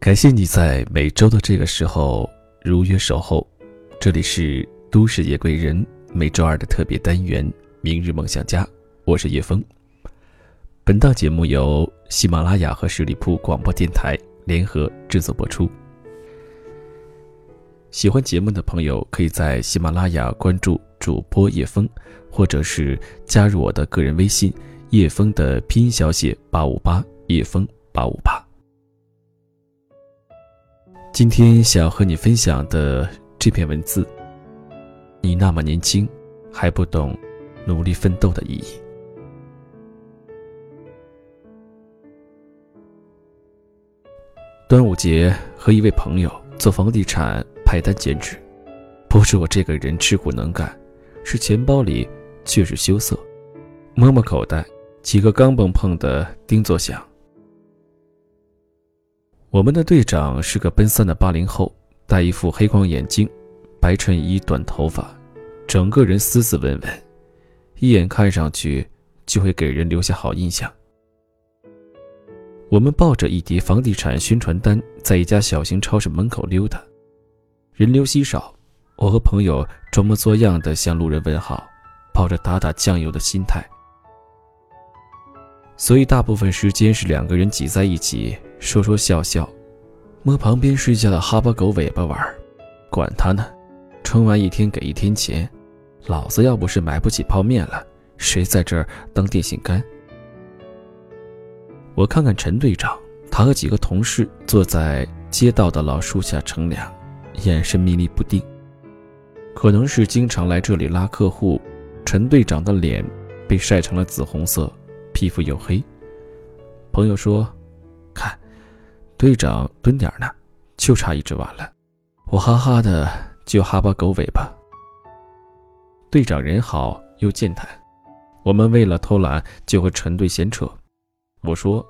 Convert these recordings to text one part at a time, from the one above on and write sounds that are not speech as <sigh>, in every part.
感谢你在每周的这个时候如约守候。这里是都市夜归人每周二的特别单元《明日梦想家》，我是叶枫。本档节目由喜马拉雅和十里铺广播电台联合制作播出。喜欢节目的朋友，可以在喜马拉雅关注主播叶枫，或者是加入我的个人微信“叶枫”的拼音小写八五八叶枫八五八。今天想要和你分享的这篇文字，你那么年轻，还不懂努力奋斗的意义。端午节和一位朋友做房地产派单兼职，不是我这个人吃苦能干，是钱包里却是羞涩。摸摸口袋，几个钢镚碰的叮作响。我们的队长是个奔三的八零后，戴一副黑框眼镜，白衬衣，短头发，整个人斯斯文文，一眼看上去就会给人留下好印象。我们抱着一叠房地产宣传单，在一家小型超市门口溜达，人流稀少，我和朋友装模作样的向路人问好，抱着打打酱油的心态，所以大部分时间是两个人挤在一起。说说笑笑，摸旁边睡觉的哈巴狗尾巴玩管他呢，充完一天给一天钱，老子要不是买不起泡面了，谁在这儿当电线杆？我看看陈队长，他和几个同事坐在街道的老树下乘凉，眼神迷离不定。可能是经常来这里拉客户，陈队长的脸被晒成了紫红色，皮肤黝黑。朋友说。队长蹲点呢，就差一只碗了。我哈哈的就哈巴狗尾巴。队长人好又健谈，我们为了偷懒就和陈队闲扯。我说：“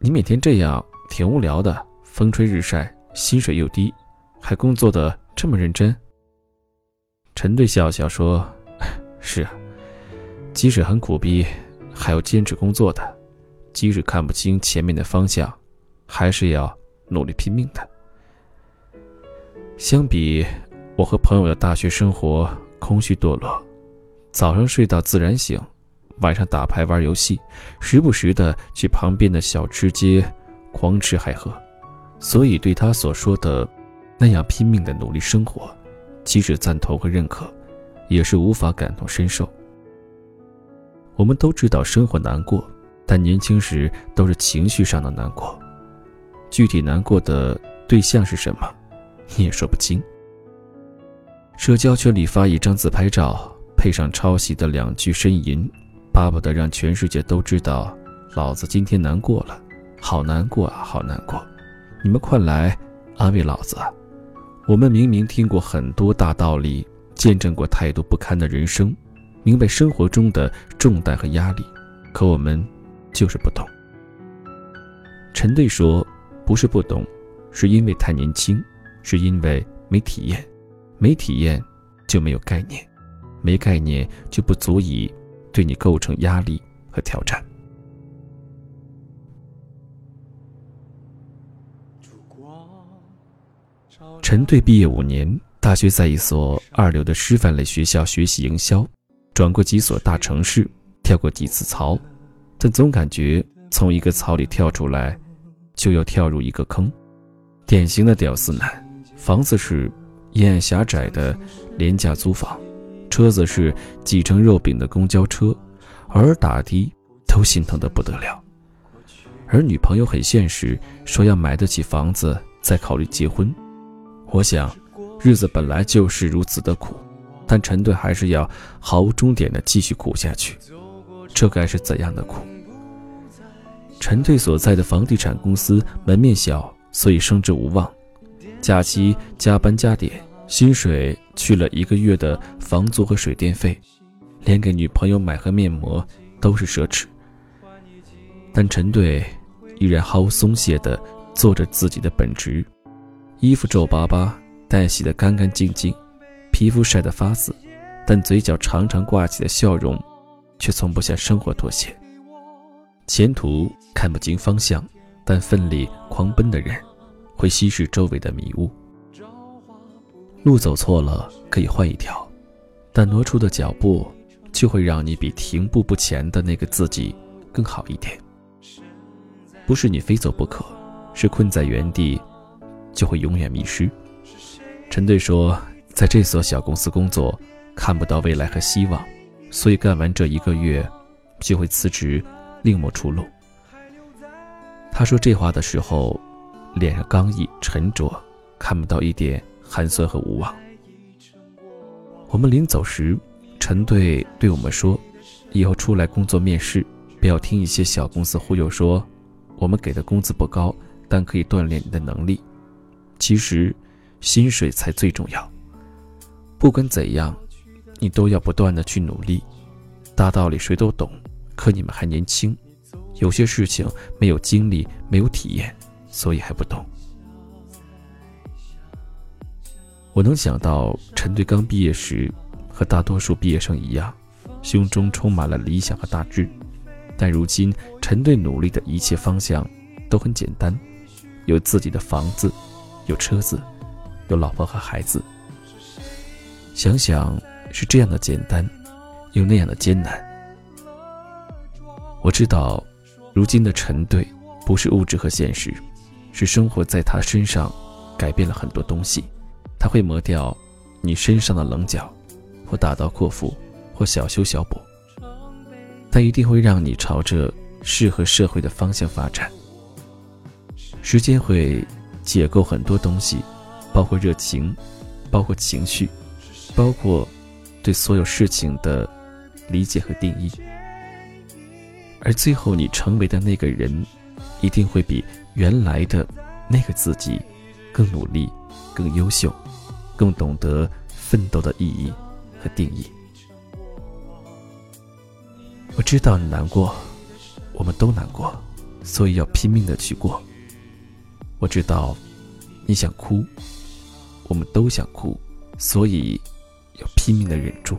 你每天这样挺无聊的，风吹日晒，薪水又低，还工作的这么认真。”陈队笑笑说：“ <laughs> 是啊，即使很苦逼，还要坚持工作的，即使看不清前面的方向。”还是要努力拼命的。相比我和朋友的大学生活空虚堕落，早上睡到自然醒，晚上打牌玩游戏，时不时的去旁边的小吃街狂吃海喝，所以对他所说的那样拼命的努力生活，即使赞同和认可，也是无法感同身受。我们都知道生活难过，但年轻时都是情绪上的难过。具体难过的对象是什么，<laughs> 你也说不清。社交圈里发一张自拍照，配上抄袭的两句呻吟，巴不得让全世界都知道，老子今天难过了，好难过啊，好难过！你们快来安慰老子啊！我们明明听过很多大道理，见证过太多不堪的人生，明白生活中的重担和压力，可我们就是不懂。陈队说。不是不懂，是因为太年轻，是因为没体验，没体验就没有概念，没概念就不足以对你构成压力和挑战。陈队毕业五年，大学在一所二流的师范类学校学习营销，转过几所大城市，跳过几次槽，但总感觉从一个槽里跳出来。就要跳入一个坑，典型的屌丝男。房子是阴暗狭窄的廉价租房，车子是挤成肉饼的公交车，偶尔打的都心疼的不得了。而女朋友很现实，说要买得起房子再考虑结婚。我想，日子本来就是如此的苦，但陈队还是要毫无终点的继续苦下去。这该是怎样的苦？陈队所在的房地产公司门面小，所以升职无望。假期加班加点，薪水去了一个月的房租和水电费，连给女朋友买盒面膜都是奢侈。但陈队依然毫无松懈地做着自己的本职，衣服皱巴巴，但洗得干干净净，皮肤晒得发紫，但嘴角常常挂起的笑容，却从不向生活妥协。前途看不清方向，但奋力狂奔的人会稀释周围的迷雾。路走错了可以换一条，但挪出的脚步就会让你比停步不前的那个自己更好一点。不是你非走不可，是困在原地就会永远迷失。陈队说，在这所小公司工作，看不到未来和希望，所以干完这一个月，就会辞职，另谋出路。他说这话的时候，脸上刚毅沉着，看不到一点寒酸和无望。我们临走时，陈队对我们说：“以后出来工作面试，不要听一些小公司忽悠说，我们给的工资不高，但可以锻炼你的能力。其实，薪水才最重要。不管怎样，你都要不断的去努力。大道理谁都懂，可你们还年轻。”有些事情没有经历，没有体验，所以还不懂。我能想到陈队刚毕业时，和大多数毕业生一样，胸中充满了理想和大志。但如今，陈队努力的一切方向都很简单：有自己的房子，有车子，有老婆和孩子。想想是这样的简单，又那样的艰难。我知道。如今的陈队，不是物质和现实，是生活在他身上，改变了很多东西。他会磨掉你身上的棱角，或大刀阔斧，或小修小补，但一定会让你朝着适合社会的方向发展。时间会解构很多东西，包括热情，包括情绪，包括对所有事情的理解和定义。而最后，你成为的那个人，一定会比原来的那个自己更努力、更优秀、更懂得奋斗的意义和定义。我知道你难过，我们都难过，所以要拼命的去过。我知道你想哭，我们都想哭，所以要拼命的忍住。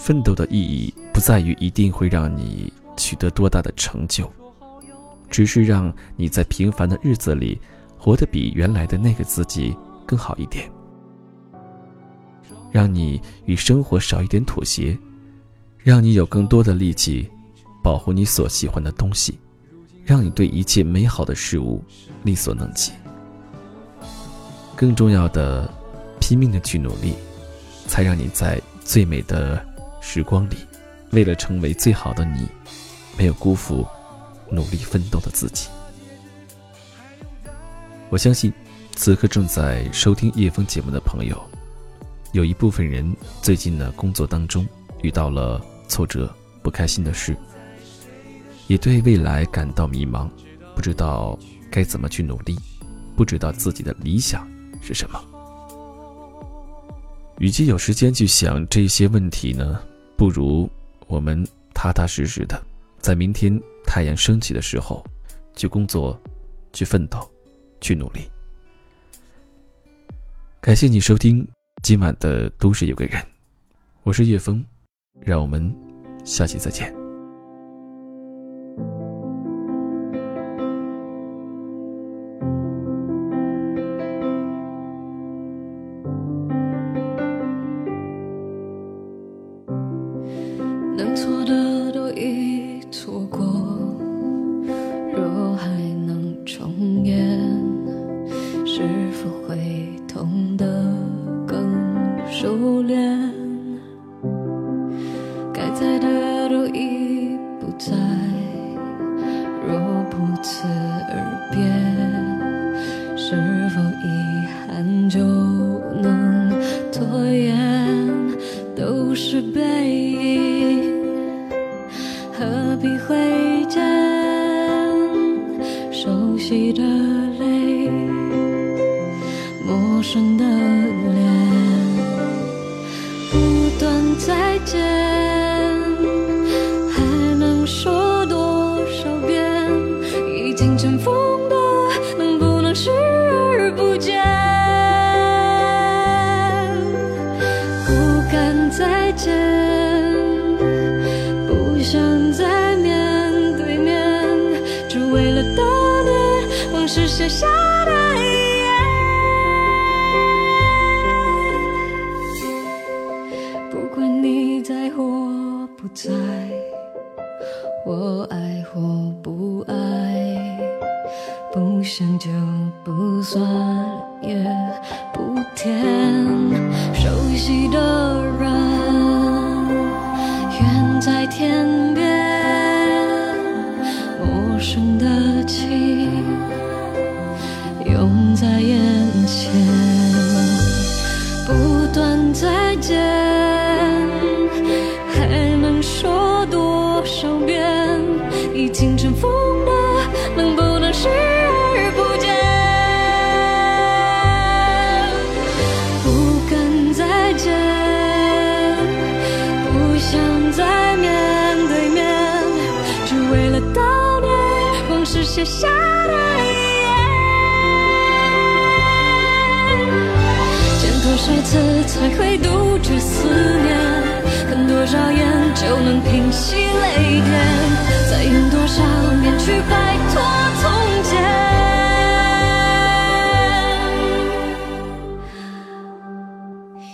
奋斗的意义不在于一定会让你取得多大的成就，只是让你在平凡的日子里活得比原来的那个自己更好一点，让你与生活少一点妥协，让你有更多的力气保护你所喜欢的东西，让你对一切美好的事物力所能及。更重要的，拼命的去努力，才让你在最美的。时光里，为了成为最好的你，没有辜负努力奋斗的自己。我相信，此刻正在收听叶枫节目的朋友，有一部分人最近呢工作当中遇到了挫折、不开心的事，也对未来感到迷茫，不知道该怎么去努力，不知道自己的理想是什么。与其有时间去想这些问题呢？不如我们踏踏实实的，在明天太阳升起的时候，去工作，去奋斗，去努力。感谢你收听今晚的都市有个人，我是叶枫，让我们下期再见。若还能重演是否会痛得更熟练？该在的都已不在若不辞而别是否遗憾就能拖延？都是背影何必回起的泪，陌生的脸，不断再见，还能说多少遍？已经尘封的，能不能视而不见？不敢再见。剩下的不管你在或不在，我爱或不爱，不想就不算，也不甜。熟悉的人，断再见，还能说多少遍？已经尘封的，能不能视而不见？不敢再见，不想再面对面，只为了悼念往事写下的遗言。见多少次才会杜绝思念？看多少眼就能平息泪点？再用多少年去摆脱从前？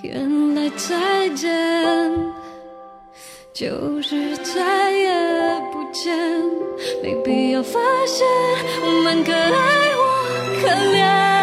原来再见就是再也不见，没必要发现我们可爱或可怜。